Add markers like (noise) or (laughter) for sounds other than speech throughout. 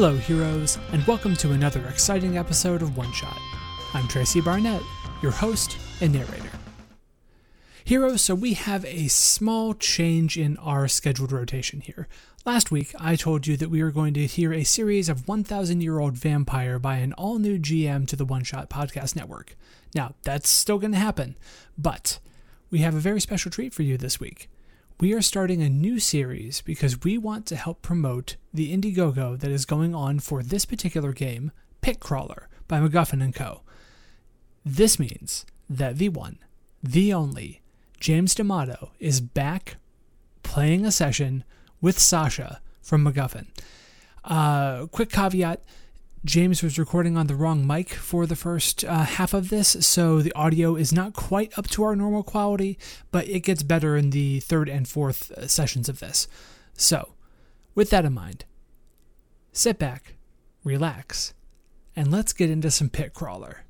Hello, heroes, and welcome to another exciting episode of One Shot. I'm Tracy Barnett, your host and narrator. Heroes, so we have a small change in our scheduled rotation here. Last week, I told you that we were going to hear a series of 1,000 year old vampire by an all new GM to the One Shot Podcast Network. Now, that's still going to happen, but we have a very special treat for you this week. We are starting a new series because we want to help promote the Indiegogo that is going on for this particular game, Pitcrawler by MacGuffin & Co. This means that the one, the only, James D'Amato is back playing a session with Sasha from MacGuffin. Uh, quick caveat James was recording on the wrong mic for the first uh, half of this, so the audio is not quite up to our normal quality, but it gets better in the third and fourth uh, sessions of this. So, with that in mind, sit back, relax, and let's get into some Pitcrawler.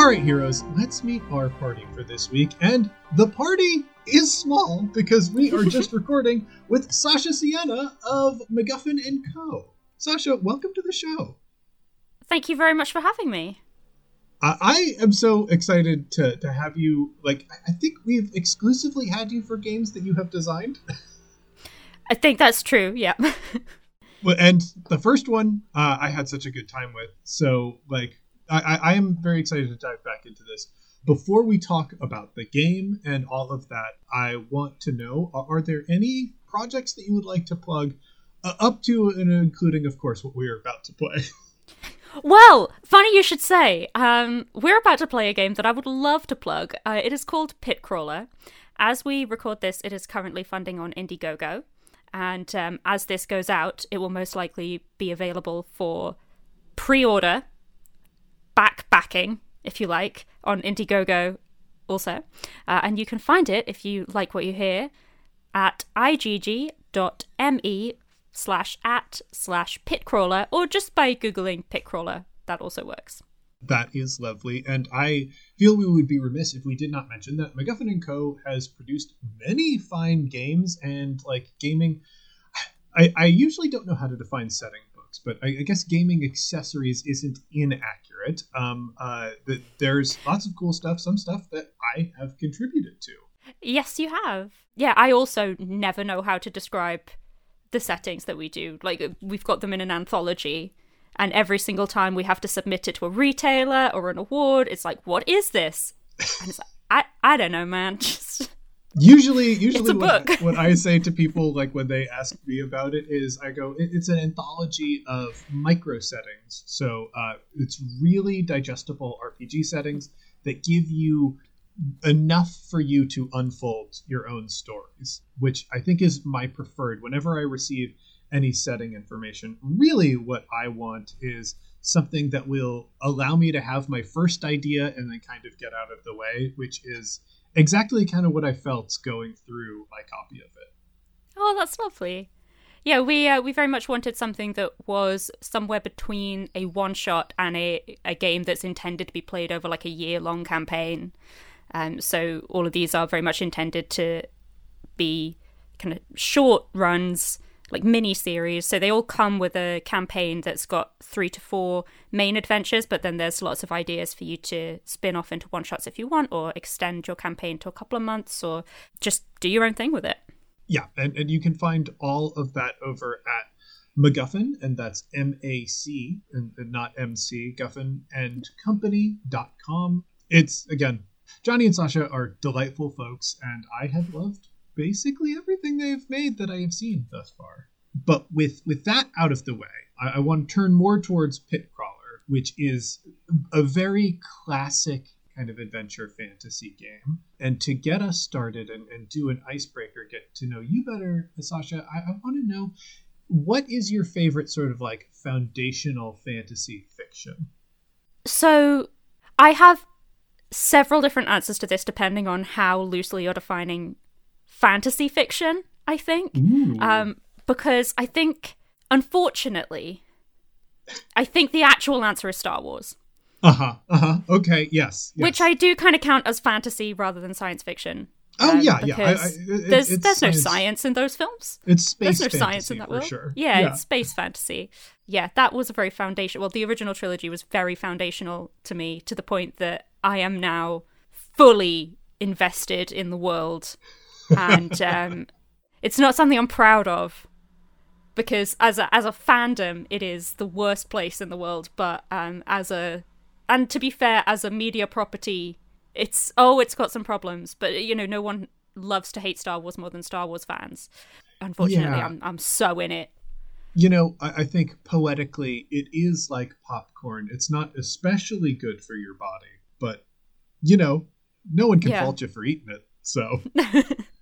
All right, heroes, let's meet our party for this week. And the party is small because we are (laughs) just recording with Sasha Sienna of MacGuffin and Co. Sasha, welcome to the show. Thank you very much for having me. I, I am so excited to, to have you. Like, I think we've exclusively had you for games that you have designed. (laughs) I think that's true, yeah. (laughs) Well, and the first one uh, I had such a good time with. So, like, I, I am very excited to dive back into this. Before we talk about the game and all of that, I want to know are, there any projects that you would like to plug uh, up to and including, of course, what we are about to play? (laughs) Well, funny you should say. Um, we're about to play a game that I would love to plug. Uh, it is called Pitcrawler. As we record this, it is currently funding on Indiegogo. And um, as this goes out, it will most likely be available for pre order back backing, if you like, on Indiegogo also. Uh, and you can find it, if you like what you hear, at igg.me slash at slash pitcrawler, or just by Googling pitcrawler. That also works. That is lovely, and I feel we would be remiss if we did not mention that MacGuffin and Co. has produced many fine games and like gaming. I, I usually don't know how to define setting but I, I guess gaming accessories isn't inaccurate. Um, uh, that there's lots of cool stuff, some stuff that I have contributed to. Yes, you have. Yeah, I also never know how to describe the settings that we do. Like, we've got them in an anthology, and every single time we have to submit it to a retailer or an award, it's like, what is this? And it's like, I, I don't know, man. (laughs) Just Usually, usually a what, book. what I say to people, like when they ask me about it, is I go, "It's an anthology of micro settings." So uh, it's really digestible RPG settings that give you enough for you to unfold your own stories, which I think is my preferred. Whenever I receive any setting information, really what I want is something that will allow me to have my first idea and then kind of get out of the way, which is exactly kind of what I felt going through my copy of it. Oh, that's lovely. Yeah, we uh, we very much wanted something that was somewhere between a one shot and a a game that's intended to be played over like a year long campaign. Um, so all of these are very much intended to be kind of short runs, like mini series. So they all come with a campaign that's got three to four main adventures, but then there's lots of ideas for you to spin off into one shots if you want, or extend your campaign to a couple of months, or just do your own thing with it. Yeah, and, and you can find all of that over at MacGuffin, and that's M A C and, and not M C, Guffin and Company.com. It's, again, Johnny and Sasha are delightful folks, and I have loved basically everything they've made that I have seen thus far. But with, with that out of the way, I, I want to turn more towards Pitcrawler, which is a very classic kind of adventure fantasy game. And to get us started and, and do an icebreaker, get to know you better, Sasha, I, I want to know what is your favorite sort of like foundational fantasy fiction? So I have several different answers to this depending on how loosely you're defining fantasy fiction, I think. Um, because I think, unfortunately, I think the actual answer is Star Wars. Uh huh. Uh huh. Okay. Yes, yes. which I do kind of count as fantasy rather than science fiction. Oh um, yeah, yeah. I, I, it- there's it's there's no science in those films. It's space There's no fantasy science in that world. sure. Yeah, it's space fantasy. Yeah, that was a very foundation. Well, the original trilogy was very foundational to me to the point that I am now fully invested in the world, and (laughs) um, it's not something I'm proud of because as a as a fandom, it is the worst place in the world. But um, as a and to be fair, as a media property, it's oh, it's got some problems. But you know, no one loves to hate Star Wars more than Star Wars fans. Unfortunately, Yeah. I'm I'm so in it. You know, I, I think poetically, it is like popcorn. It's not especially good for your body, but you know, no one can Yeah. fault you for eating it. So (laughs)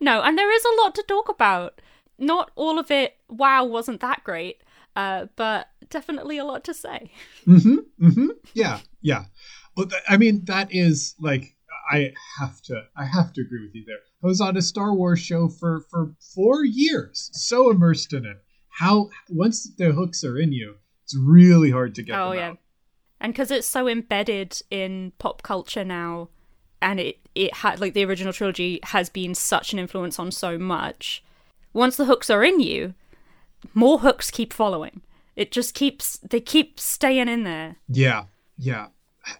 No, and there is a lot to talk about. Not all of it. Wow, wasn't that great? Uh, but definitely a lot to say. (laughs) hmm hmm Yeah, yeah. Well, th- I mean, that is like I have to, I have to agree with you there. I was on a Star Wars show for for four years, so immersed in it. How once the hooks are in you, it's really hard to get Oh yeah, out. and because it's so embedded in pop culture now, and it it had like the original trilogy has been such an influence on so much. Once the hooks are in you, more hooks keep following. It just keeps they keep staying in there. Yeah, yeah.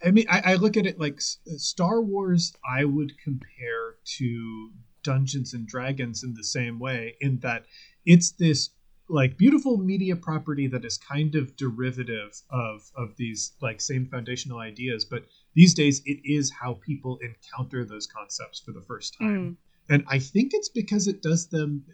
I mean, I, I look at it like uh, Star Wars. I would compare to Dungeons and Dragons in the same way, in that it's this like beautiful media property that is kind of derivative of of these like same foundational ideas, but these days it is how people encounter those concepts for the first time, and I think it's because it does them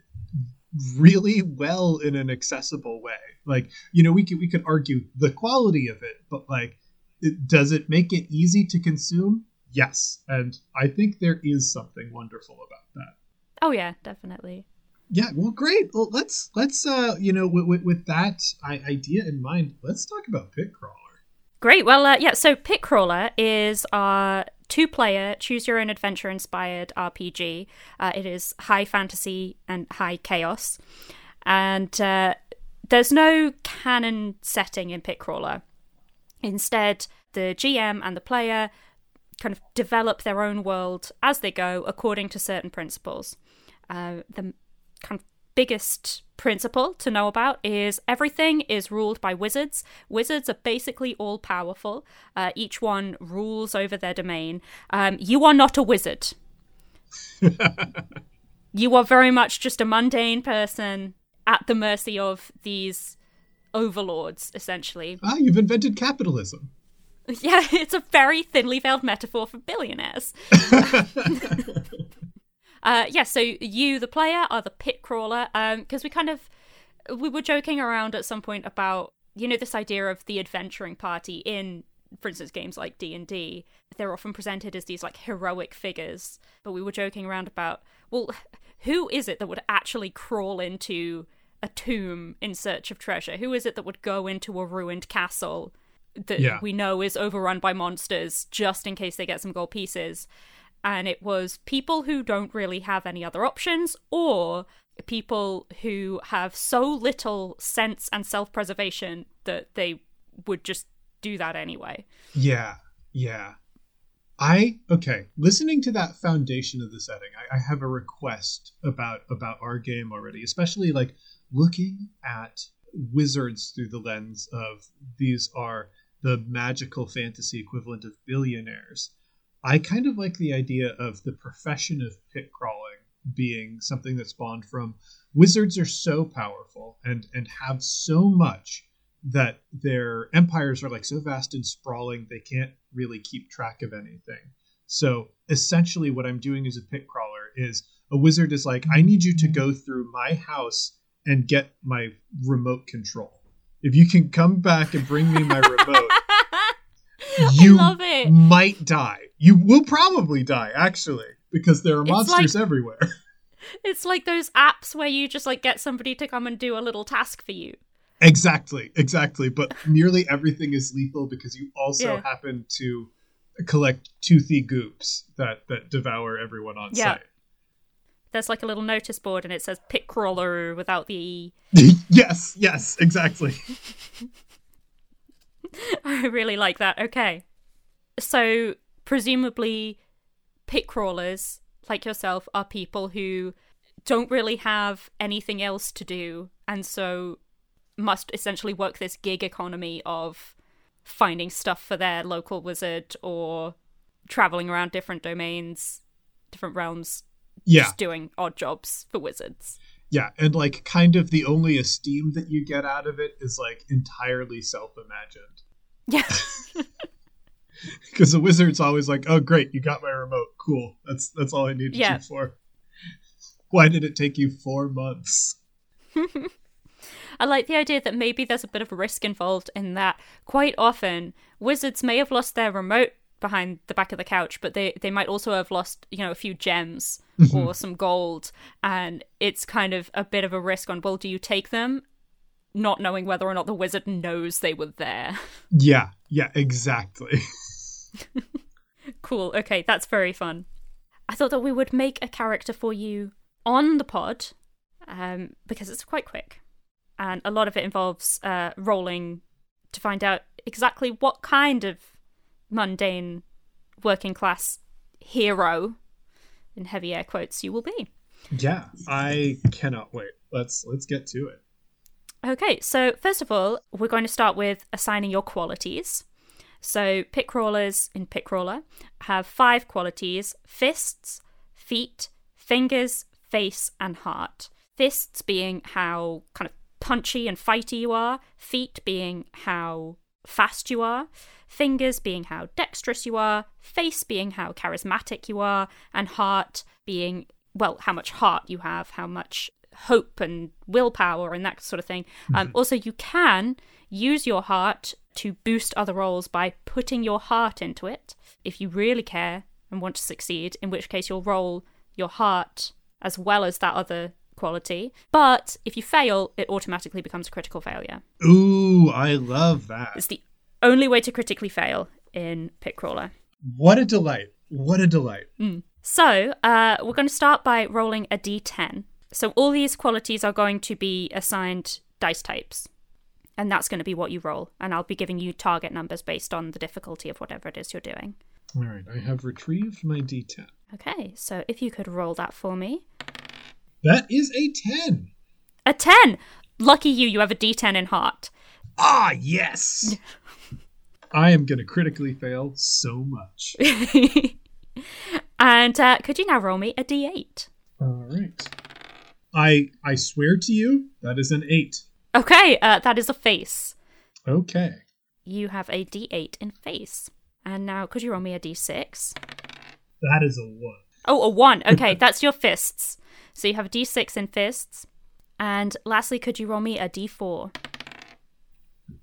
really well in an accessible way. Like you know, we could we could argue the quality of it, but like it, does it make it easy to consume? Yes. And I think there is something wonderful about that. Oh yeah, definitely. Yeah, well, great. Well, let's let's uh, you know, with, with, with that I- idea in mind, let's talk about Pitcrawler. Great. Well, uh, yeah. So Pitcrawler is our two-player choose your own adventure inspired RPG. Uh, it is high fantasy and high chaos, and uh, there's no canon setting in Pitcrawler. Instead, the GM and the player kind of develop their own world as they go according to certain principles. Uh, the kind of biggest principle to know about is everything is ruled by wizards. Wizards are basically all powerful. Uh, each one rules over their domain. Um, you are not a wizard. (laughs) you are very much just a mundane person at the mercy of these overlords, essentially. Ah, you've invented capitalism. (laughs) Yeah, it's a very thinly veiled metaphor for billionaires. (laughs) uh, yeah, so you, the player, are the pit crawler. Because we kind of we were joking around at some point about you know this idea of the adventuring party in, for instance, games like D and D. They're often presented as these like heroic figures, but we were joking around about well, who is it that would actually crawl into a tomb in search of treasure? Who is it that would go into a ruined castle? that Yeah. we know is overrun by monsters just in case they get some gold pieces. And it was people who don't really have any other options or people who have so little sense and self preservation that they would just do that anyway. Yeah, yeah. I okay. Listening to that foundation of the setting, I, I have a request about about our game already, especially like looking at wizards through the lens of these are the magical fantasy equivalent of billionaires. I kind of like the idea of the profession of pit crawling being something that spawned from wizards are so powerful and and have so much that their empires are like so vast and sprawling they can't really keep track of anything. So essentially what I'm doing as a pit crawler is a wizard is like, I need you to go through my house and get my remote control. If you can come back and bring me my remote, (laughs) you love it. might die. You will probably die, actually, because there are It's monsters like- everywhere. (laughs) It's like those apps where you just like get somebody to come and do a little task for you. Exactly, exactly. But nearly everything is lethal because you also Yeah. happen to collect toothy goops that that devour everyone on Yeah. There's like a little notice board and it says pit crawler without the E. (laughs) yes, yes, exactly. (laughs) I really like that. Okay. So, presumably, pit crawlers like yourself are people who don't really have anything else to do and so must essentially work this gig economy of finding stuff for their local wizard or traveling around different domains, different realms, Yeah. just doing odd jobs for wizards. Yeah, and like kind of the only esteem that you get out of it is like entirely self-imagined. Yeah. (laughs) (laughs) (laughs) Because the wizard's always like, "Oh, great, you got my remote. Cool. That's that's all I needed Yeah. you for." (laughs) Why did it take you four months? (laughs) I like the idea that maybe there's a bit of a risk involved in that quite often wizards may have lost their remote behind the back of the couch, but they, they might also have lost, you know, a few gems or some gold. And it's kind of a bit of a risk on, well, do you take them? Not knowing whether or not the wizard knows they were there. (laughs) Yeah, yeah, exactly. (laughs) cool. Okay, that's very fun. I thought that we would make a character for you on the pod um, because it's quite quick. And a lot of it involves uh, rolling to find out exactly what kind of mundane working class hero, in heavy air quotes, you will be. yeah, I cannot wait. Let's let's get to it. Okay, so first of all, we're going to start with assigning your qualities. So, pit crawlers in pit crawler have five qualities fists, feet, fingers, face, and heart. Fists being how kind of punchy and fighty you are, feet being how fast you are, fingers being how dexterous you are, face being how charismatic you are, and heart being, well, how much heart you have, how much hope and willpower and that sort of thing. Um, also, you can use your heart to boost other roles by putting your heart into it if you really care and want to succeed, in which case you'll roll your heart as well as that other quality. But if you fail, it automatically becomes a critical failure. Ooh, I love that. It's the only way to critically fail in Pitcrawler. What a delight. What a delight. So, uh, we're going to start by rolling a d10. So, all these qualities are going to be assigned dice types. And that's going to be what you roll. And I'll be giving you target numbers based on the difficulty of whatever it is you're doing. All right, I have retrieved my D10. Okay, so if you could roll that for me. That is a 10. A 10! Lucky you, you have a d10 in heart. Ah, yes. (laughs) I am going to critically fail so much. (laughs) and uh, could you now roll me a d8? All right. I I swear to you, that is an 8. Okay, uh, that is a face. Okay. You have a d8 in face. And now could you roll me a d6? That is a 1. Oh, a one. (laughs) Okay, that's your fists. So you have a d6 in fists. And lastly, could you roll me a d4?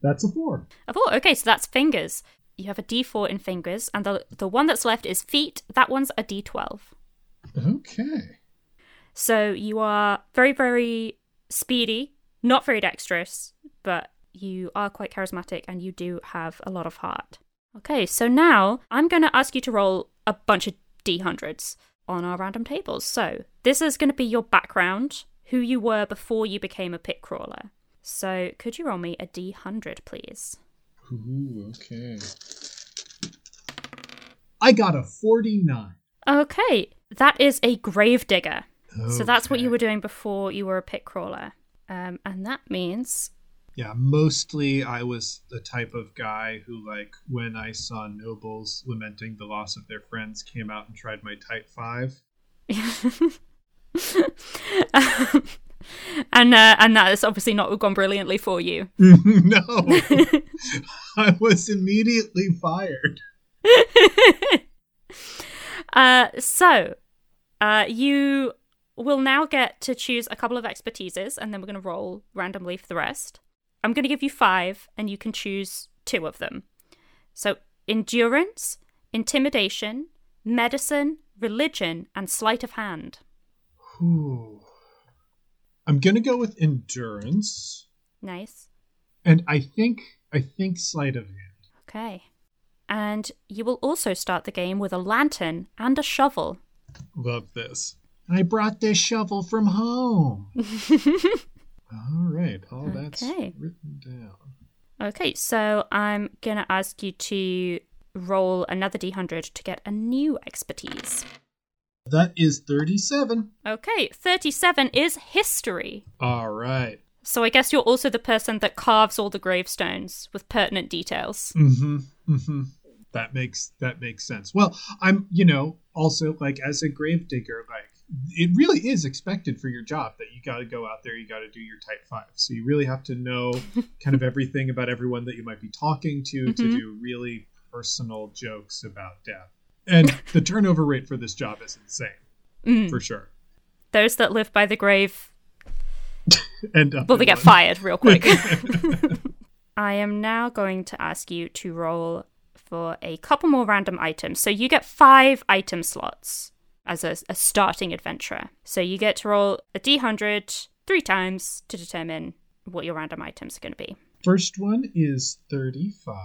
That's a 4. A four. Okay, so that's fingers. You have a d4 in fingers, and the the one that's left is feet. That one's a d12. Okay. So you are very, very speedy, not very dexterous, but you are quite charismatic, and you do have a lot of heart. Okay, so now I'm going to ask you to roll a bunch of d100s on our random tables. So this is going to be your background, who you were before you became a pit crawler. So could you roll me a d100, please? Ooh, okay. I got a 49. Okay, that is a grave digger. So that's what you were doing before you were a pit crawler. Um, and that means Yeah, mostly I was the type of guy who, like, when I saw nobles lamenting the loss of their friends, came out and tried my tight 5. (laughs) and uh, and that has obviously not gone brilliantly for you. (laughs) no! I was immediately fired. (laughs) Uh, so uh, you will now get to choose a couple of expertises, and then we're going to roll randomly for the rest. I'm going to give you five, and you can choose two of them. So endurance, intimidation, medicine, religion, and sleight of hand. Ooh. I'm gonna go with endurance, Nice. and I think I think sleight of hand. Okay. And you will also start the game with a lantern and a shovel. Love this. I brought this shovel from home. (laughs) all right, all that's Okay. written down. Okay, so I'm going to ask you to roll another d100 to get a new expertise. That is 37. Okay, 37 is history. All right. So I guess you're also the person that carves all the gravestones with pertinent details. Mm-hmm. Mm-hmm. That makes that makes sense. Well, I'm, you know, also like as a gravedigger, like it really is expected for your job that you got to go out there, you got to do your tight five. So you really have to know (laughs) kind of everything about everyone that you might be talking to to Mhm. do really personal jokes about death. And the turnover rate for this job is insane, Mm. for sure. Those that live by the grave, (laughs) And up well, they get one. fired real quick. (laughs) I am now going to ask you to roll for a couple more random items. So you get five item slots as a, a starting adventurer. So you get to roll a d100 three times to determine what your random items are going to be. First one is 35.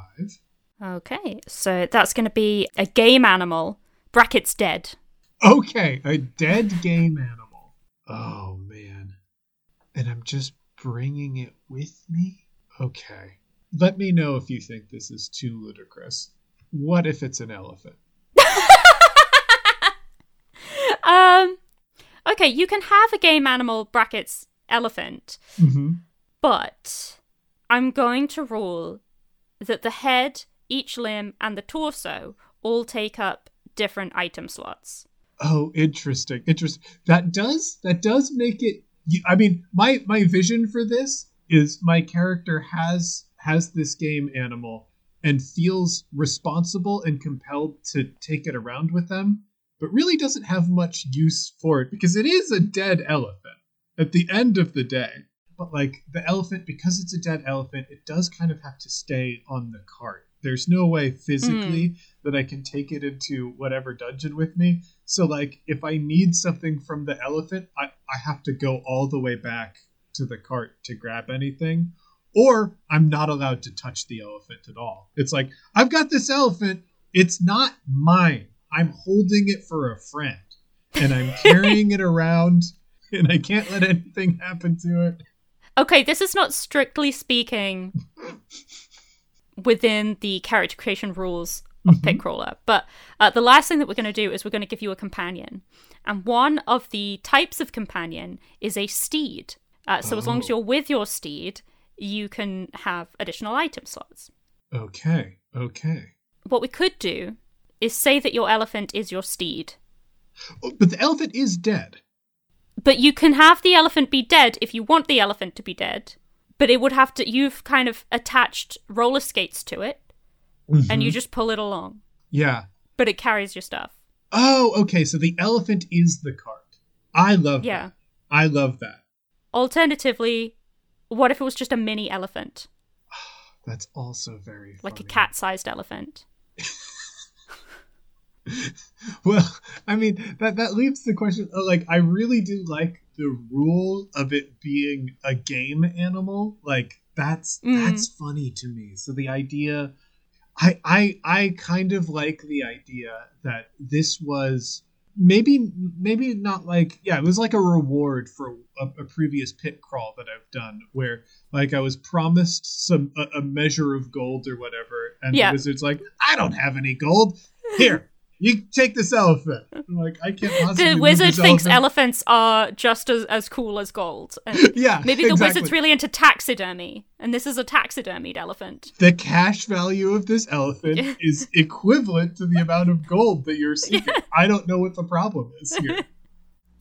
Okay, so that's going to be a game animal, brackets dead. Okay, a dead game animal. Oh man. And I'm just bringing it with me? Okay. Let me know if you think this is too ludicrous. What if it's an elephant? (laughs) Um, okay, you can have a game animal, brackets elephant, Mm-hmm. but I'm going to rule that the head, each limb, and the torso all take up different item slots. Oh, interesting. Interesting. That does that does make it I mean, my my vision for this is my character has has this game animal and feels responsible and compelled to take it around with them, but really doesn't have much use for it because it is a dead elephant at the end of the day. But like the elephant, because it's a dead elephant, it does kind of have to stay on the cart. There's no way physically hmm. that I can take it into whatever dungeon with me. So like if I need something from the elephant, I, I have to go all the way back to the cart to grab anything. Or I'm not allowed to touch the elephant at all. It's like, I've got this elephant, it's not mine. I'm holding it for a friend. And I'm carrying it around and I can't let anything happen to it. Okay, this is not strictly speaking within the character creation rules of Pitcrawler, but uh, the last thing that we're going to do is we're going to give you a companion. And one of the types of companion is a steed. Uh, so as long as Oh. you're with your steed, you can have additional item slots. Okay, okay. What we could do is say that your elephant is your steed. Oh, But the elephant is dead. But you can have the elephant be dead if you want the elephant to be dead. But it would have to, you've kind of attached roller skates to it, and you mm-hmm. just pull it along. Yeah. But it carries your stuff. Oh, okay. So the elephant is the cart. I love Yeah. that. I love that. Alternatively, what if it was just a mini elephant? (sighs) That's also very Like a cat sized elephant? (laughs) (laughs) Well, I mean that that leaves the question. uh, Like, I really do like the rule of it being a game animal. Like, that's Mm. that's funny to me. So the idea, I I I kind of like the idea that this was maybe maybe not like yeah it was like a reward for a, a previous pit crawl that i've done where like i was promised some a, a measure of gold or whatever and Yeah. the wizard's like i don't have any gold here you take this elephant I'm like i can't possibly The wizard thinks elephant. elephants are just as, as cool as gold. (laughs) Yeah maybe the exactly. wizard's really into taxidermy, and this is a taxidermied elephant. the cash value of this elephant (laughs) is equivalent to the amount of gold that you're seeking (laughs) i don't know what the problem is here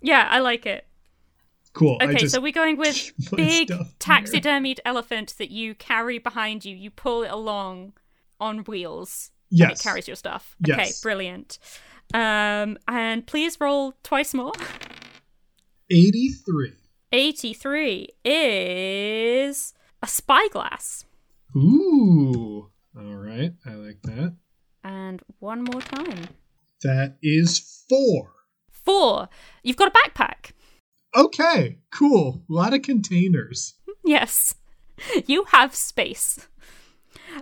Yeah, I like it. cool Okay, so we're going with big stuff in there. taxidermied elephant that you carry behind you. You pull it along on wheels. And Yes. it carries your stuff. Yes. Okay, brilliant. Um, and please roll twice more. 83 83 is a spyglass. Ooh. All right. I like that. And one more time. That is four. Four. You've got a backpack. Okay. Cool. A lot of containers. (laughs) Yes. You have space.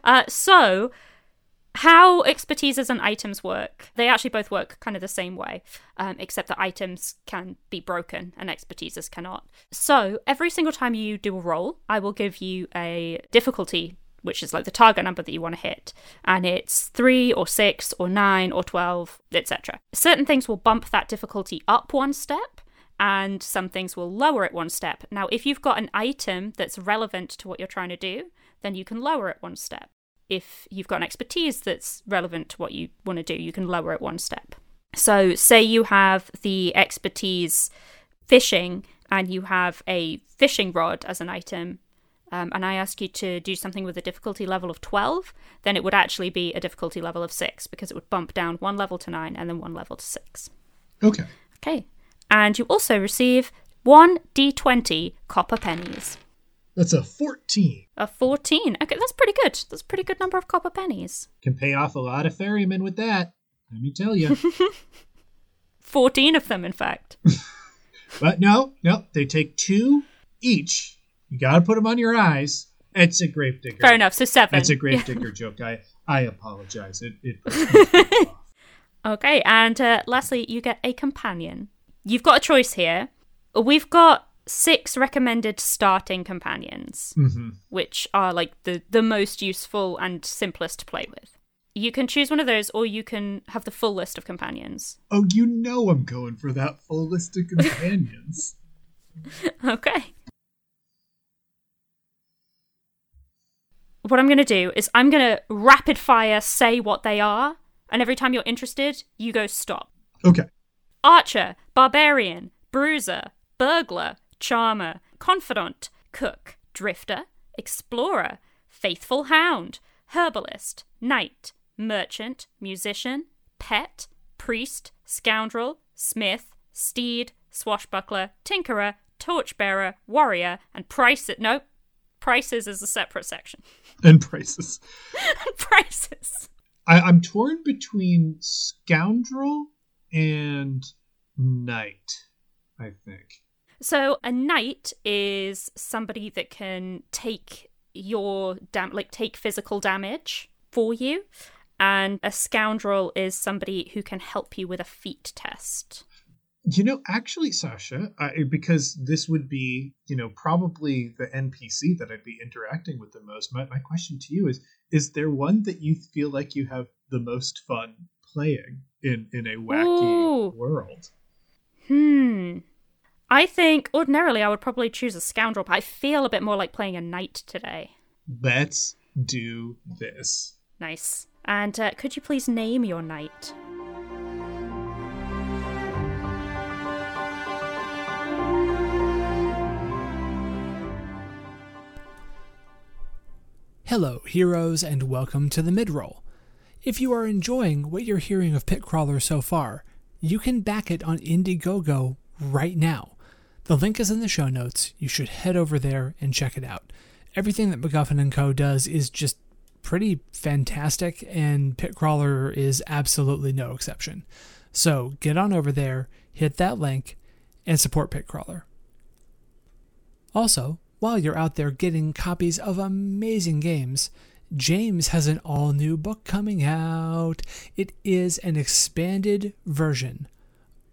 Uh, so, how expertises and items work? They actually both work kind of the same way, um, except that items can be broken and expertises cannot. So, every single time you do a roll, I will give you a difficulty which is like the target number that you want to hit, and it's three or six or nine or 12, etc. Certain things will bump that difficulty up one step, and some things will lower it one step. Now, if you've got an item that's relevant to what you're trying to do, then you can lower it one step. If you've got an expertise that's relevant to what you want to do, you can lower it one step. So, say you have the expertise fishing and you have a fishing rod as an item, um, and I ask you to do something with a difficulty level of 12, then it would actually be a difficulty level of 6 because it would bump down one level to 9 and then one level to 6. Okay. Okay. And you also receive one d20 copper pennies. That's a 14. A 14. Okay, that's pretty good. That's a pretty good number of copper pennies. Can pay off a lot of ferrymen with that. Let me tell you. (laughs) 14 of them, in fact. (laughs) but no, no, they take two each. You got to put them on your eyes. It's a grave digger. Fair enough. So seven. That's a grave digger joke. I I apologize. It it. (laughs) okay, and uh, lastly, you get a companion. You've got a choice here. We've got six recommended starting companions, mm-hmm. which are like the the most useful and simplest to play with. You can choose one of those, or you can have the full list of companions. Oh, you know I'm going for that full list of companions. (laughs) okay. What I'm going to do is I'm going to rapid fire say what they are, and every time you're interested, you go stop. Okay. Archer, Barbarian, Bruiser, Burglar, Charmer, Confidant, Cook, Drifter, Explorer, Faithful Hound, Herbalist, Knight, Merchant, Musician, Pet, Priest, Scoundrel, Smith, Steed, Swashbuckler, Tinkerer, Torchbearer, Warrior, and Price. No, Prices is a separate section. (laughs) And Prices. and prices. I, I'm torn between Scoundrel and Knight, I think. So a knight is somebody that can take your dam like take physical damage for you and a scoundrel is somebody who can help you with a feat test. You know, actually, Sasha, I, because this would be, you know, probably the NPC that I'd be interacting with the most. My, my question to you is: Is there one that you feel like you have the most fun playing in in a wacky Ooh. world? Hmm. I think ordinarily I would probably choose a scoundrel, but I feel a bit more like playing a knight today. Let's do this. Nice. And uh, could you please name your knight? Hello, heroes, and welcome to the midroll. If you are enjoying what you're hearing of Pitcrawler so far, you can back it on Indiegogo right now. The link is in the show notes. You should head over there and check it out. Everything that MacGuffin and Co. does is just pretty fantastic, and Pitcrawler is absolutely no exception. So get on over there, hit that link, and support Pitcrawler. Also, while you're out there getting copies of amazing games, James has an all new book coming out. It is an expanded version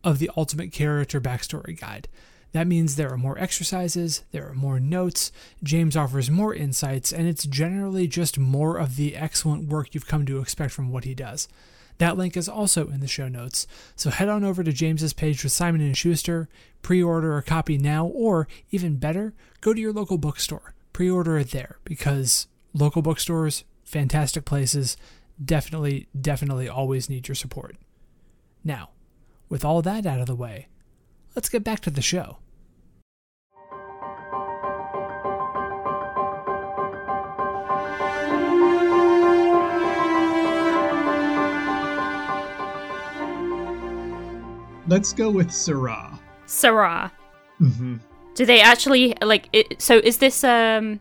of the Ultimate Character Backstory Guide. That means there are more exercises, there are more notes, James offers more insights, and it's generally just more of the excellent work you've come to expect from what he does. That link is also in the show notes, so head on over to James's page with Simon and Schuster, pre-order a copy now, or even better, go to your local bookstore. Pre-order it there because local bookstores, fantastic places, definitely, definitely always need your support. Now, with all that out of the way, let's get back to the show. Let's go with Sarah. Sarah. Mm-hmm. Do they actually like it, so is this um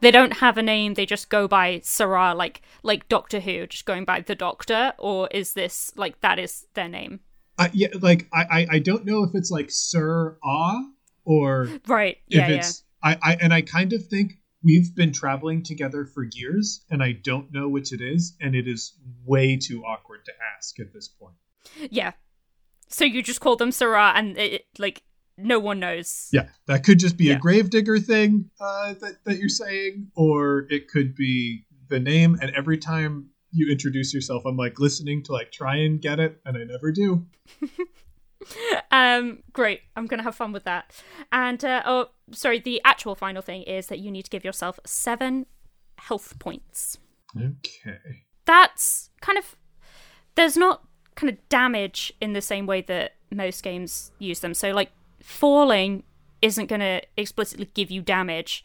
they don't have a name, they just go by Sarah like like Doctor Who, just going by the Doctor, or is this like that is their name? Uh, yeah, like I, I, I don't know if it's like Sir Ah or Right. Yeah, if it's I, I and I kind of think we've been traveling together for years and I don't know which it is, and it is way too awkward to ask at this point. yeah. Yeah. So you just call them Sarah and it, it- like no one knows. Yeah, that could just be Yeah. a gravedigger thing uh, that that you're saying, or it could be the name, and every time you introduce yourself, I'm like listening to like try and get it, and I never do. (laughs) um, great. I'm gonna have fun with that. And uh, oh, sorry. The actual final thing is that you need to give yourself seven health points. Okay. That's kind of there's not kind of damage in the same way that most games use them. So like falling isn't going to explicitly give you damage.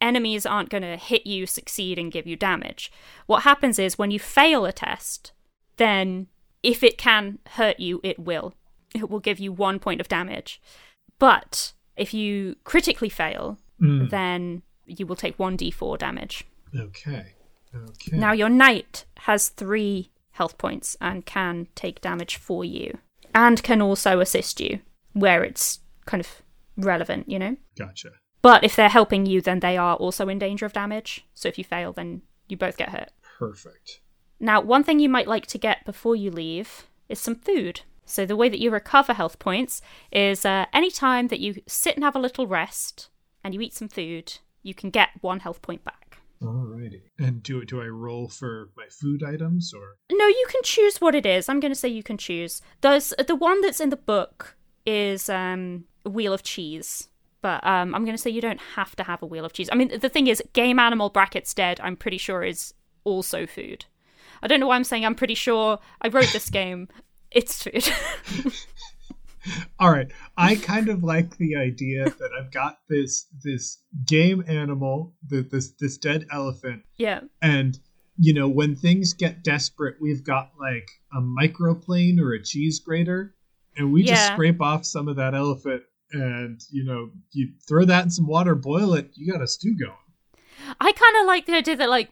Enemies aren't going to hit you, succeed, and give you damage. What happens is when you fail a test, then if it can hurt you, it will. It will give you one point of damage. But if you critically fail, Mm. then you will take 1d4 damage. Okay. Okay. Now, your knight has three health points and can take damage for you, and can also assist you where it's kind of relevant, you know? gotcha. But if they're helping you, then they are also in danger of damage. So if you fail, then you both get hurt. Perfect. Now, one thing you might like to get before you leave is some food. So the way that you recover health points is uh, any time that you sit and have a little rest and you eat some food, you can get one health point back. Alrighty. And do do I roll for my food items or? No, you can choose what it is. I'm going to say you can choose. There's the one that's in the book is um, a wheel of cheese, but um, I'm going to say you don't have to have a wheel of cheese. I mean, the thing is, game animal brackets dead. I'm pretty sure is also food. I don't know why I'm saying I'm pretty sure. I wrote this game. (laughs) It's food. (laughs) All right. I kind of like the idea that I've got this this game animal, the, this this dead elephant, yeah. and you know when things get desperate, we've got like a microplane or a cheese grater, and we just scrape off some of that elephant, and you know you throw that in some water, boil it, you got a stew going. I kind of like the idea that like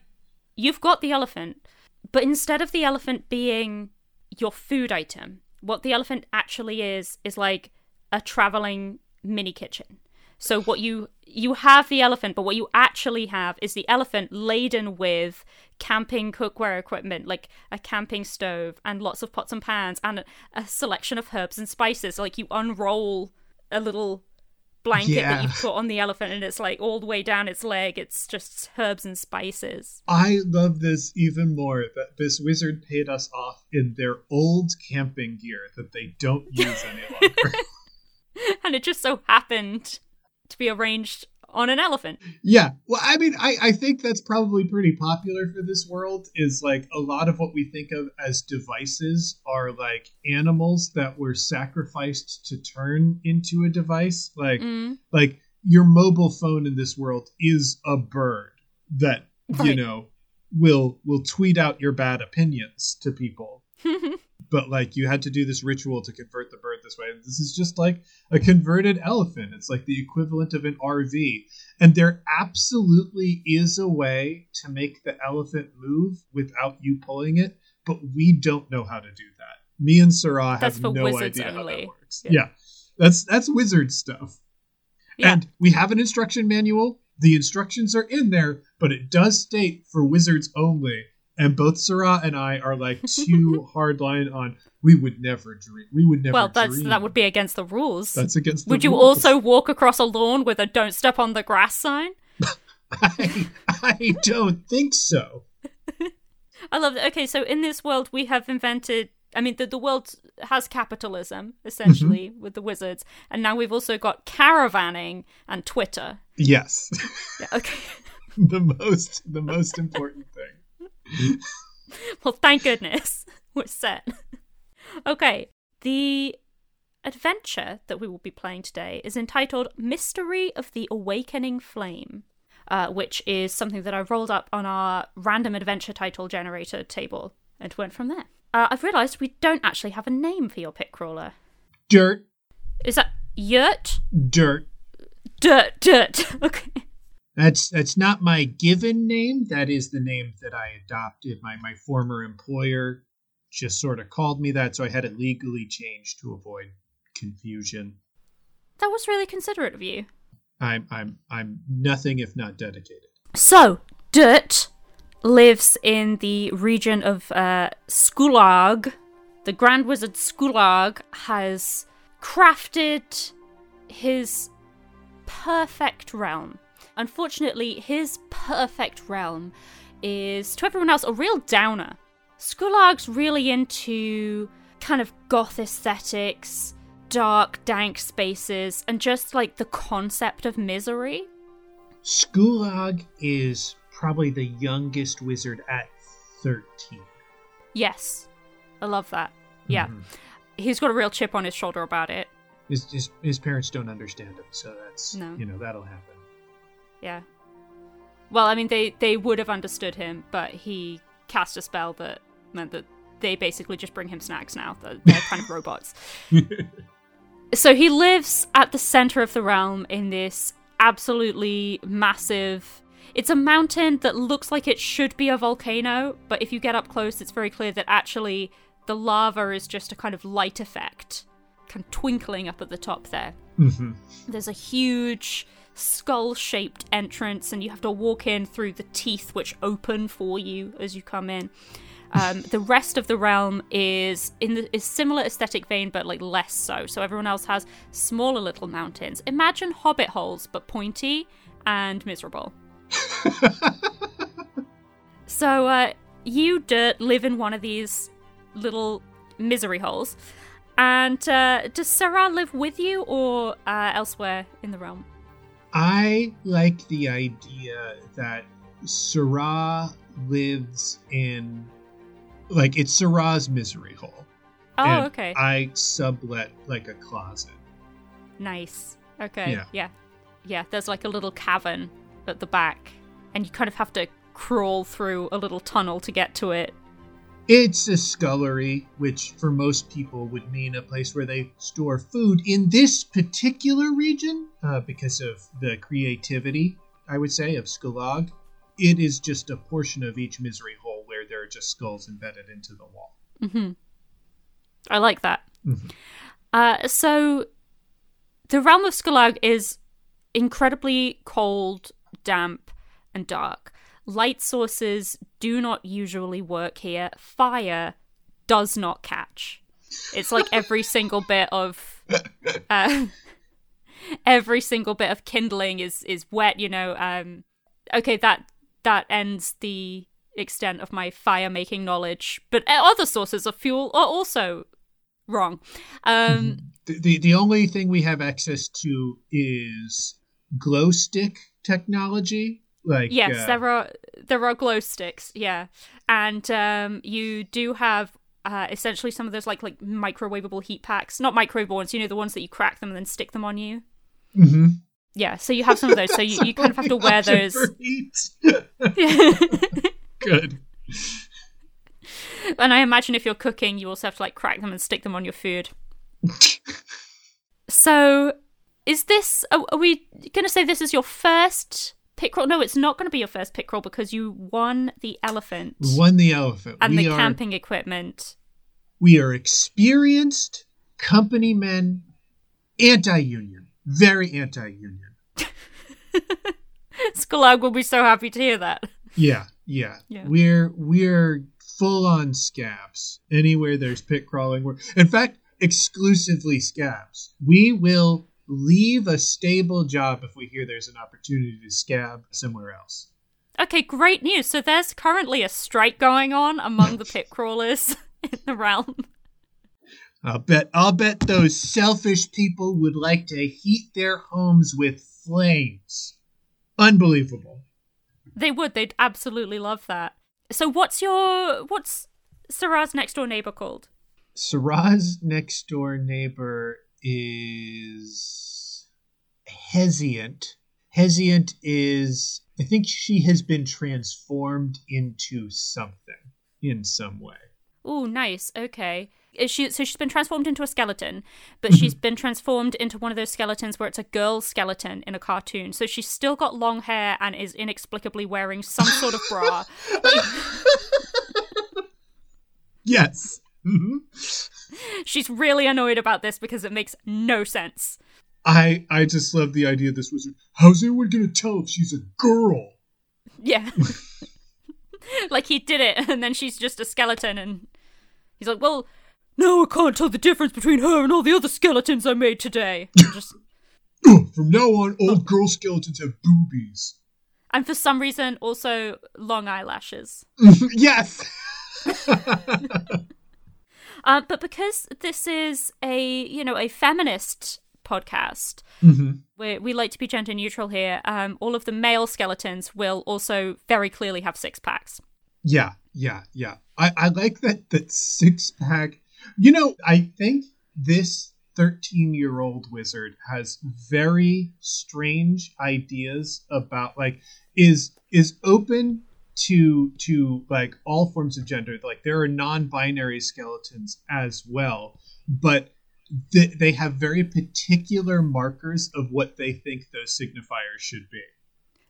you've got the elephant, but instead of the elephant being your food item, what the elephant actually is is like a traveling mini kitchen. So what you you have the elephant, but what you actually have is the elephant laden with camping cookware equipment, like a camping stove and lots of pots and pans and a, a selection of herbs and spices. Like you unroll a little blanket that you put on the elephant and it's like all the way down its leg. It's just herbs and spices. I love this even more that this wizard paid us off in their old camping gear that they don't use (laughs) any longer. (laughs) and it just so happened to be arranged on an elephant Yeah. Well, I mean, I, I think that's probably pretty popular for this world. Is like a lot of what we think of as devices are like animals that were sacrificed to turn into a device. Like, Mm. like your mobile phone in this world is a bird that you know will will tweet out your bad opinions to people. (laughs) but like you had to do this ritual to convert the bird this way. This is just like a converted elephant. It's like the equivalent of an RV. And there absolutely is a way to make the elephant move without you pulling it, but we don't know how to do that. Me and Sarah That's have no idea how only. that works. Yeah. Yeah. That's that's wizard stuff. yeah And we have an instruction manual. The instructions are in there, but it does state for wizards only. And both Sarah and I are like too (laughs) hardline on. We would never dream. We would never. well that's dream. that would be against the rules That's against. The would you rules. also walk across a lawn with a don't step on the grass sign (laughs) I, I don't think so. (laughs) i love that okay so in this world we have invented i mean the, the world has capitalism essentially Mm-hmm. with the wizards and now we've also got caravanning and twitter Yes, yeah, okay the most the most important thing. (laughs) Well, thank goodness (laughs) we're set. (laughs) okay, the adventure that we will be playing today is entitled Mystery of the Awakening Flame, uh, which is something that I rolled up on our random adventure title generator table and went from there. Uh, I've realised we don't actually have a name for your pit crawler. Dirt, Is that Yurt? dirt. Dirt, dirt. Okay. That's that's not my given name. That is the name that I adopted. My my former employer just sort of called me that, so I had it legally changed to avoid confusion. That was really considerate of you. I'm I'm I'm nothing if not dedicated. So, Dirt lives in the region of uh, Skulag. The Grand Wizard Skulag has crafted his perfect realm. Unfortunately, his perfect realm is, to everyone else, a real downer. Skulag's really into kind of goth aesthetics, dark, dank spaces, and just like the concept of misery. Skulag is probably the youngest wizard at 13. Yes. I love that. Yeah. Mhm. He's got a real chip on his shoulder about it. His, his, his parents don't understand him, so that's, No. you know, that'll happen. Yeah. Well, I mean, they they would have understood him, but he cast a spell that meant that they basically just bring him snacks now. They're, they're kind of robots. (laughs) So he lives at the center of the realm in this absolutely massive. It's a mountain that looks like it should be a volcano, but if you get up close, it's very clear that actually the lava is just a kind of light effect, kind of twinkling up at the top there. hmm There's a huge skull shaped entrance, and you have to walk in through the teeth, which open for you as you come in. Um, (laughs) the rest of the realm is in the is similar aesthetic vein, but like less so. So everyone else has smaller little mountains. Imagine hobbit holes, but pointy and miserable. (laughs) so uh, you, Dirt, live in one of these little misery holes. And uh, does Sarah live with you or uh, elsewhere in the realm? I like the idea that Sarah lives in, like, it's Sarah's misery hole. Oh, and okay. I sublet like a closet. Nice. Okay. Yeah. yeah. Yeah, there's like a little cavern at the back, and you kind of have to crawl through a little tunnel to get to it. It's a scullery, which for most people would mean a place where they store food. In this particular region, uh, because of the creativity, I would say, of Skulag, it is just a portion of each misery hole where there are just skulls embedded into the wall. hmm I like that. Mhm. Uh, so, the realm of Skulag is incredibly cold, damp, and dark. Light sources do not usually work here. Fire does not catch. It's like every (laughs) single bit of (laughs) uh, every single bit of kindling is is wet. You know. Um, okay, that that ends the extent of my fire making knowledge. But other sources of fuel are also wrong. Um, The, the, the only thing we have access to is glow stick technology. Like Yes, uh, there are there are glow sticks. Yeah, and um, you do have uh, essentially some of those like like microwavable heat packs, not microwavable ones. You know the ones that you crack them and then stick them on you. mhm. Yeah, so you have some of those. So you, you kind of have to (laughs) wear those. heat. (laughs) Good. and I imagine if you're cooking, you also have to like crack them and stick them on your food. (laughs) So, is this? Are, are we going to say this is your first pit crawl? No, it's not going to be your first pit crawl because you won the elephant We won the elephant. and we the are, camping equipment. We are experienced company men, anti-union, very anti-union. (laughs) Skulag will be so happy to hear that. Yeah, yeah. Yeah. We're we're full on scabs. Anywhere there's pit crawling, we're in fact exclusively scabs. We will leave a stable job if we hear there's an opportunity to scab somewhere else. Okay, great news. So there's currently a strike going on among the (laughs) pit crawlers (laughs) in the realm. I'll bet I'll bet those selfish people would like to heat their homes with flames. Unbelievable. They would. They'd absolutely love that. So what's your what's Sarah's next door neighbor called? Sarah's next door neighbor is Hesiant. Hesiant is, I think she has been transformed into something in some way. Oh, nice. Okay. Is she so she's been transformed into a skeleton, but mm-hmm. she's been transformed into one of those skeletons where it's a girl skeleton in a cartoon. So she's still got long hair and is inexplicably wearing some sort of bra. (laughs) Yes. (laughs) She's really annoyed about this because it makes no sense. I I just love the idea of this wizard. How's anyone gonna tell if she's a girl? Yeah. (laughs) (laughs) like he did it and then she's just a skeleton and he's like, "Well, no, I can't tell the difference between her and all the other skeletons I made today." Just From now on, all girl skeletons have boobies. And for some reason, also long eyelashes. yes. Uh, but because this is a you know a feminist podcast, hmm we we like to be gender neutral here. Um, all of the male skeletons will also very clearly have six packs. Yeah, yeah, yeah. I, I like that that six pack. You know, I think this 13 year old wizard has very strange ideas about like is is open to to like all forms of gender. Like there are non-binary skeletons as well but th- they have very particular markers of what they think those signifiers should be.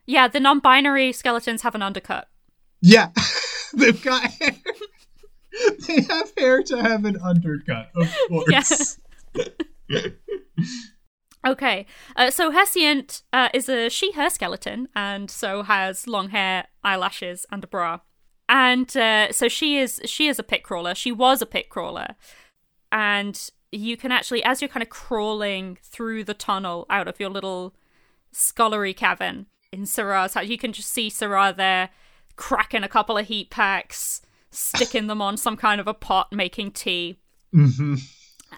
Yeah, the non-binary skeletons have an undercut. yeah. (laughs) They've got hair. (laughs) They have hair to have an undercut of (laughs) course Okay, uh, so Hesiant uh, is a she/her skeleton, and so has long hair, eyelashes, and a bra. And uh, so she is she is a pit crawler. She was a pit crawler, and you can actually, as you're kind of crawling through the tunnel out of your little scullery cavern in Sarah's house, you can just see Sarah there cracking a couple of heat packs, sticking them on some kind of a pot, making tea hmm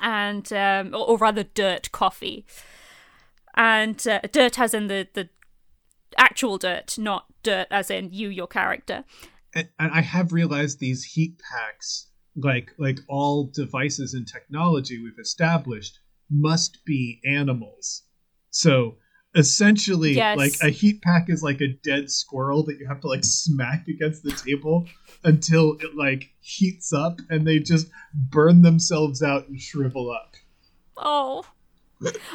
and um, or rather dirt coffee and uh, dirt as in the the actual dirt not dirt as in you your character and, and I have realized these heat packs, like like all devices and technology we've established, must be animals. So essentially, Yes. like a heat pack is like a dead squirrel that you have to like smack against the table until it like heats up, and they just burn themselves out and shrivel up. oh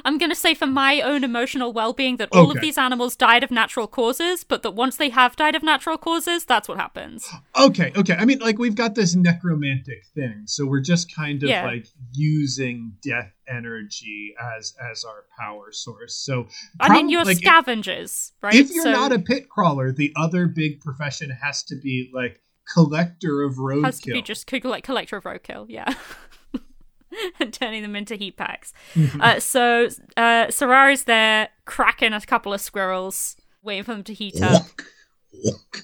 i'm going to say for my own emotional well-being that all of these animals died of natural causes but that once they have died of natural causes that's what happens Okay, okay. I mean, like we've got this necromantic thing, so we're just kind of Yeah. like using death energy as as our power source. So i mean you're like, if- scavengers right If you're So not a pit crawler, the other big profession has to be like collector of roadkill. has to be just like collector of roadkill yeah (laughs) (laughs) and turning them into heat packs Mm-hmm. uh, so uh Sarah is there cracking a couple of squirrels waiting for them to heat up Wonk, wonk.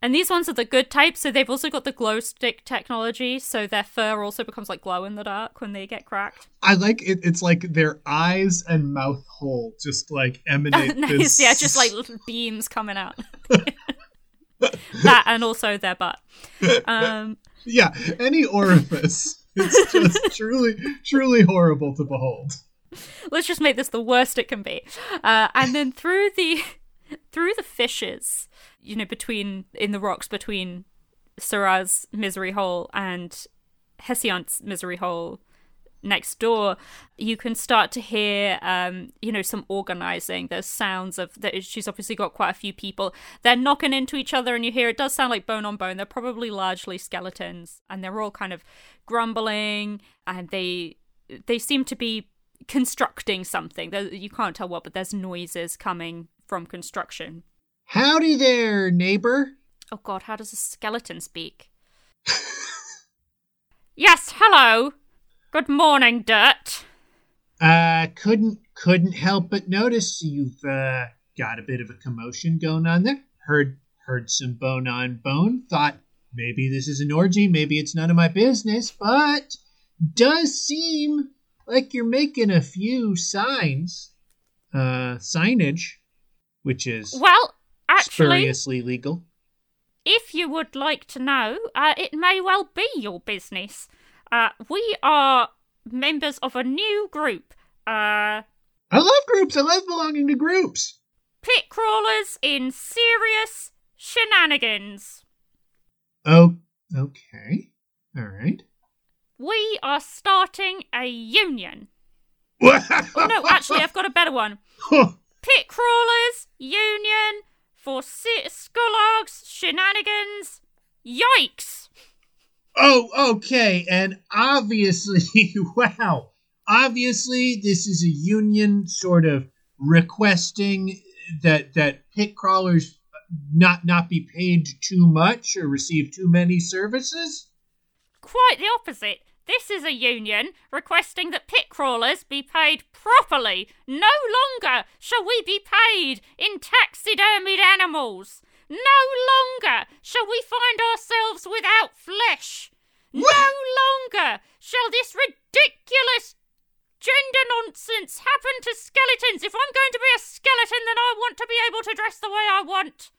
and these ones are the good type so they've also got the glow stick technology so their fur also becomes like glow in the dark when they get cracked I like it. It's like their eyes and mouth hole just like emanate (laughs) nice this. yeah just like little beams coming out (laughs) that and also their butt um yeah, any orifice. (laughs) It's just truly, truly horrible to behold. let's just make this the worst it can be uh, and then through the (laughs) through the fishes you know between in the rocks between Sarah's misery hole and Hesiant's misery hole next door you can start to hear um you know some organizing. There's sounds of that she's obviously got quite a few people. They're knocking into each other and you hear it does sound like bone on bone. They're probably largely skeletons and they're all kind of grumbling and they they seem to be constructing something. You can't tell what but there's noises coming from construction. Howdy there, neighbor. oh god how does a skeleton speak? (laughs) Yes hello good morning dirt Uh, couldn't couldn't help but notice you've uh, got a bit of a commotion going on there. Heard heard some bone on bone. Thought maybe this is an orgy. Maybe it's none of my business. But does seem like you're making a few signs, uh, signage, which is well actually spuriously legal. if you would like to know, uh, it may well be your business. Uh, we are members of a new group, uh, I love groups. I love belonging to groups. pit crawlers in serious shenanigans. Oh, okay, all right. We are starting a union. (laughs) oh no, actually, I've got a better one. (laughs) Pit crawlers union for si- Skulag's shenanigans. Yikes! Oh, okay. And obviously, (laughs) wow. Obviously, this is a union sort of requesting that that pit crawlers not not be paid too much or receive too many services. Quite the opposite. This is a union requesting that pit crawlers be paid properly. No longer shall we be paid in taxidermied animals. No longer shall we find ourselves without flesh. No longer shall this ridiculous gender nonsense happen to skeletons. If I'm going to be a skeleton, then I want to be able to dress the way I want.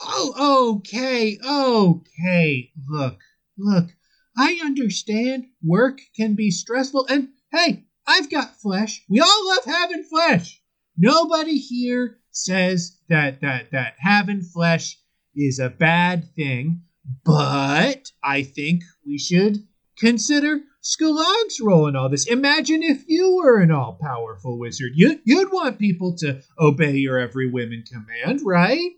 Oh, okay, okay. Look, look. I understand work can be stressful, and hey, I've got flesh. We all love having flesh. Nobody here says that that that having flesh is a bad thing, but I think we should consider Skalog's role in all this. Imagine if you were an all powerful wizard. You, you'd want people to obey your every whim and command, right?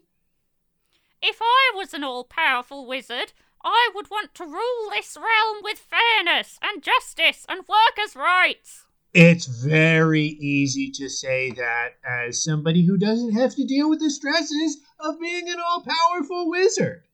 If I was an all powerful wizard, I would want to rule this realm with fairness and justice and workers' rights. It's very easy to say that as somebody who doesn't have to deal with the stresses of being an all powerful wizard.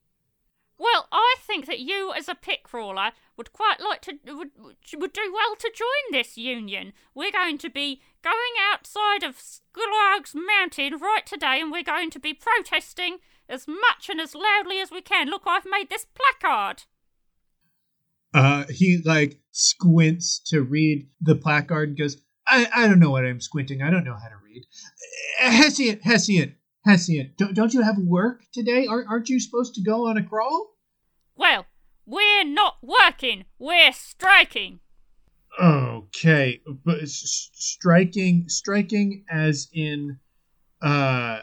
Well, I think that you, as a pit crawler, would quite like to would would do well to join this union. We're going to be going outside of Skalog's Mountain right today, and we're going to be protesting as much and as loudly as we can. Look, I've made this placard. Uh, he like squints to read the placard and goes, I, I don't know what I'm squinting. I don't know how to read. Hessian, Hessian, Hessian, don't, don't you have work today? Aren't, aren't you supposed to go on a crawl? Well, we're not working. We're striking. Okay, but striking, striking as in, uh,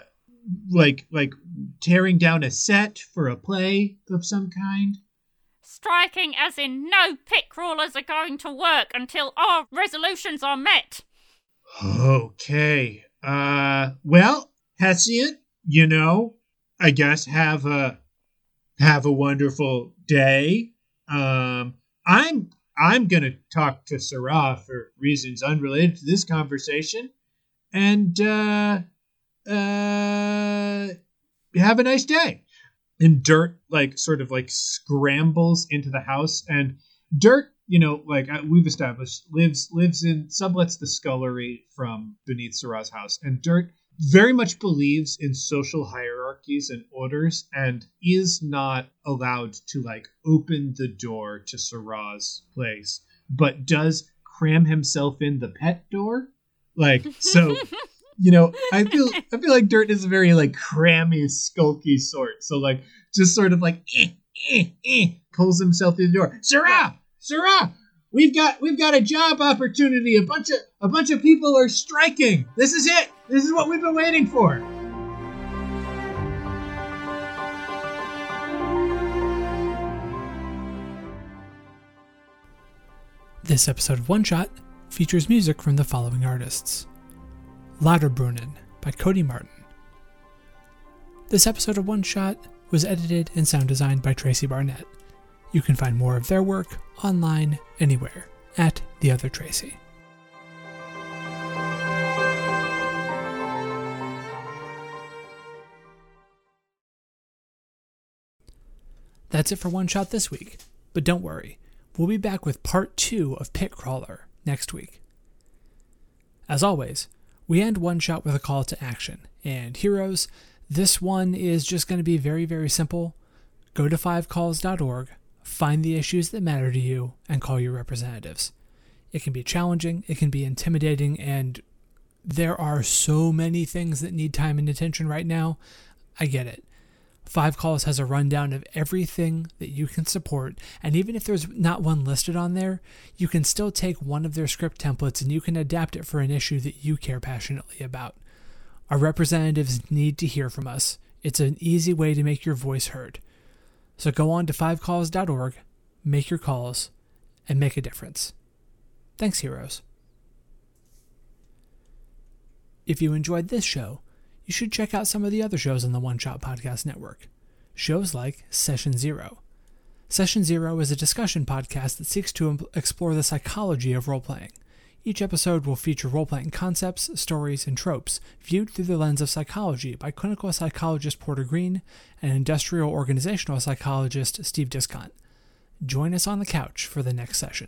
like like tearing down a set for a play of some kind. Striking as in no pit crawlers are going to work until our resolutions are met. Okay. Uh, well, Hessian, you know, I guess have a have a wonderful day. Um, I'm I'm gonna talk to Sarah for reasons unrelated to this conversation, and uh, uh, have a nice day. And Dirt like sort of like scrambles into the house, and Dirt, you know, like we've established, lives lives in sublets the scullery from beneath Sarah's house, and Dirt very much believes in social hierarchies and orders and is not allowed to like open the door to Sarah's place, but does cram himself in the pet door. Like so (laughs) you know, I feel I feel like Dirt is a very like crammy, skulky sort. So like just sort of like eh, eh, eh, pulls himself through the door. Sarah! Sarah! We've got we've got a job opportunity. A bunch of a bunch of people are striking. This is it. This is what we've been waiting for. This episode of One Shot features music from the following artists Lauterbrunnen by Cody Martin. This episode of One Shot was edited and sound designed by Tracy Barnett. You can find more of their work online anywhere at The Other Tracy. That's it for One Shot this week, but don't worry, we'll be back with part two of Pitcrawler next week. As always, we end One Shot with a call to action, and heroes, this one is just going to be very, very simple. Go to fivecalls.org, find the issues that matter to you, and call your representatives. It can be challenging, it can be intimidating, and there are so many things that need time and attention right now. I get it. Five Calls has a rundown of everything that you can support, and even if there's not one listed on there, you can still take one of their script templates and you can adapt it for an issue that you care passionately about. Our representatives need to hear from us. It's an easy way to make your voice heard. So go on to fivecalls.org, make your calls, and make a difference. Thanks, heroes. If you enjoyed this show, you should check out some of the other shows on the One Shot Podcast Network. Shows like Session Zero. Session Zero is a discussion podcast that seeks to explore the psychology of role playing. Each episode will feature role playing concepts, stories, and tropes viewed through the lens of psychology by clinical psychologist Porter Green and industrial organizational psychologist Steve Discont. Join us on the couch for the next session.